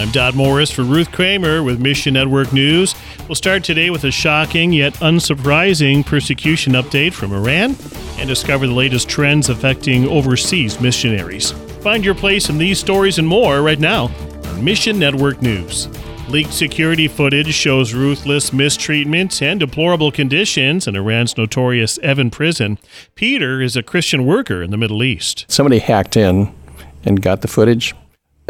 I'm Dodd Morris for Ruth Kramer with Mission Network News. We'll start today with a shocking yet unsurprising persecution update from Iran and discover the latest trends affecting overseas missionaries. Find your place in these stories and more right now on Mission Network News. Leaked security footage shows ruthless mistreatment and deplorable conditions in Iran's notorious Evin prison. Peter is a Christian worker in the Middle East. Somebody hacked in and got the footage.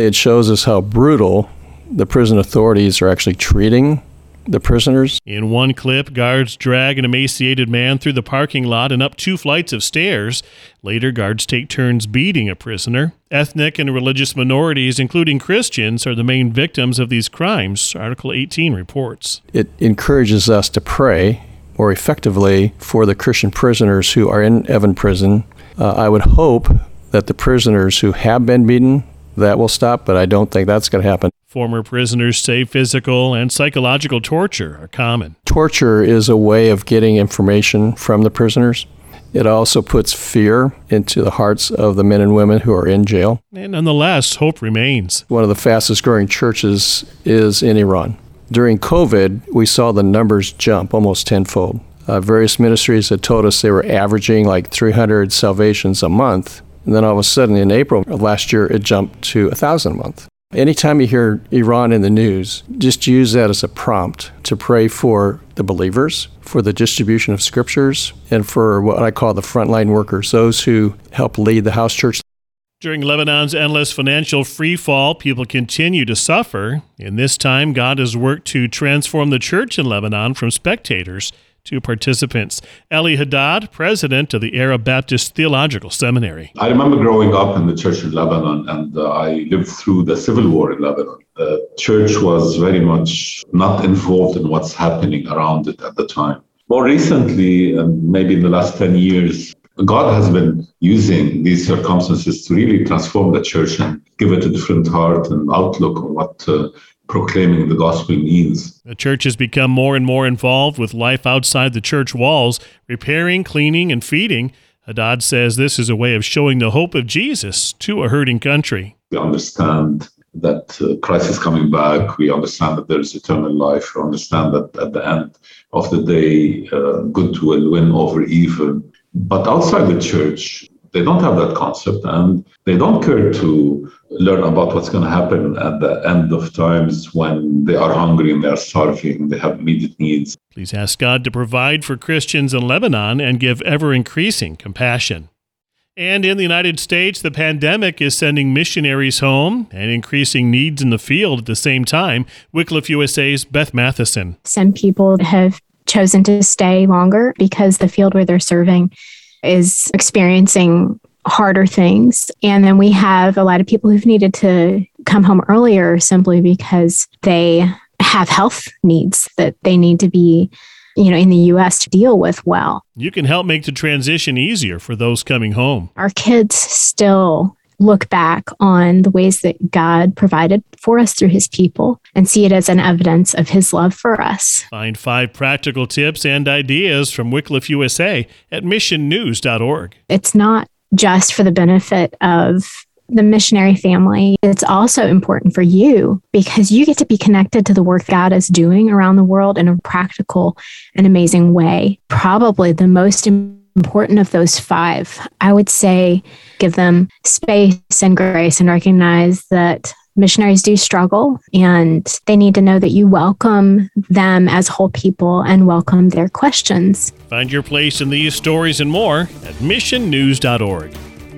It shows us how brutal the prison authorities are actually treating the prisoners. In one clip, guards drag an emaciated man through the parking lot and up two flights of stairs. Later, guards take turns beating a prisoner. Ethnic and religious minorities, including Christians, are the main victims of these crimes, Article 18 reports. It encourages us to pray more effectively for the Christian prisoners who are in Evin prison. Uh, I would hope that the prisoners who have been beaten that will stop, but I don't think that's going to happen. Former prisoners say physical and psychological torture are common. Torture is a way of getting information from the prisoners. It also puts fear into the hearts of the men and women who are in jail. And nonetheless, hope remains. One of the fastest growing churches is in Iran. During COVID, we saw the numbers jump almost tenfold. Uh, various ministries had told us they were averaging like 300 salvations a month. And then all of a sudden, in April of last year, it jumped to 1,000 a month. Anytime you hear Iran in the news, just use that as a prompt to pray for the believers, for the distribution of scriptures, and for what I call the frontline workers, those who help lead the house church. During Lebanon's endless financial freefall, people continue to suffer. In this time, God has worked to transform the church in Lebanon from spectators to participants. Eli Haddad, president of the Arab Baptist Theological Seminary. I remember growing up in the church in Lebanon, and uh, I lived through the civil war in Lebanon. The church was very much not involved in what's happening around it at the time. More recently, and maybe in the last 10 years, God has been using these circumstances to really transform the church and give it a different heart and outlook on what uh, proclaiming the gospel means. The church has become more and more involved with life outside the church walls, repairing, cleaning, and feeding. Haddad says this is a way of showing the hope of Jesus to a hurting country. We understand that uh, Christ is coming back. We understand that there is eternal life. We understand that at the end of the day, uh, good will win over evil. But outside the church, they don't have that concept and they don't care to learn about what's going to happen at the end of times when they are hungry and they are starving, they have immediate needs. Please ask God to provide for Christians in Lebanon and give ever increasing compassion. And in the United States, the pandemic is sending missionaries home and increasing needs in the field at the same time. Wycliffe USA's Beth Matheson. Some people have chosen to stay longer because the field where they're serving is experiencing harder things. And then we have a lot of people who've needed to come home earlier simply because they have health needs that they need to be you know in the US to deal with well. You can help make the transition easier for those coming home. Our kids still look back on the ways that God provided for us through his people and see it as an evidence of his love for us. Find five practical tips and ideas from Wycliffe USA at missionnews.org. It's not just for the benefit of the missionary family, it's also important for you because you get to be connected to the work God is doing around the world in a practical and amazing way. Probably the most important of those five, I would say give them space and grace and recognize that missionaries do struggle and they need to know that you welcome them as whole people and welcome their questions. Find your place in these stories and more at missionnews.org.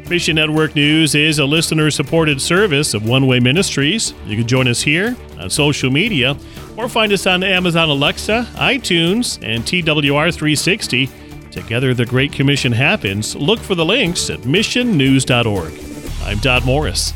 Mission Network News is a listener supported service of One Way Ministries. You can join us here on social media or find us on Amazon Alexa, iTunes, and TWR 360. Together, the Great Commission happens. Look for the links at missionnews.org. I'm Dodd Morris.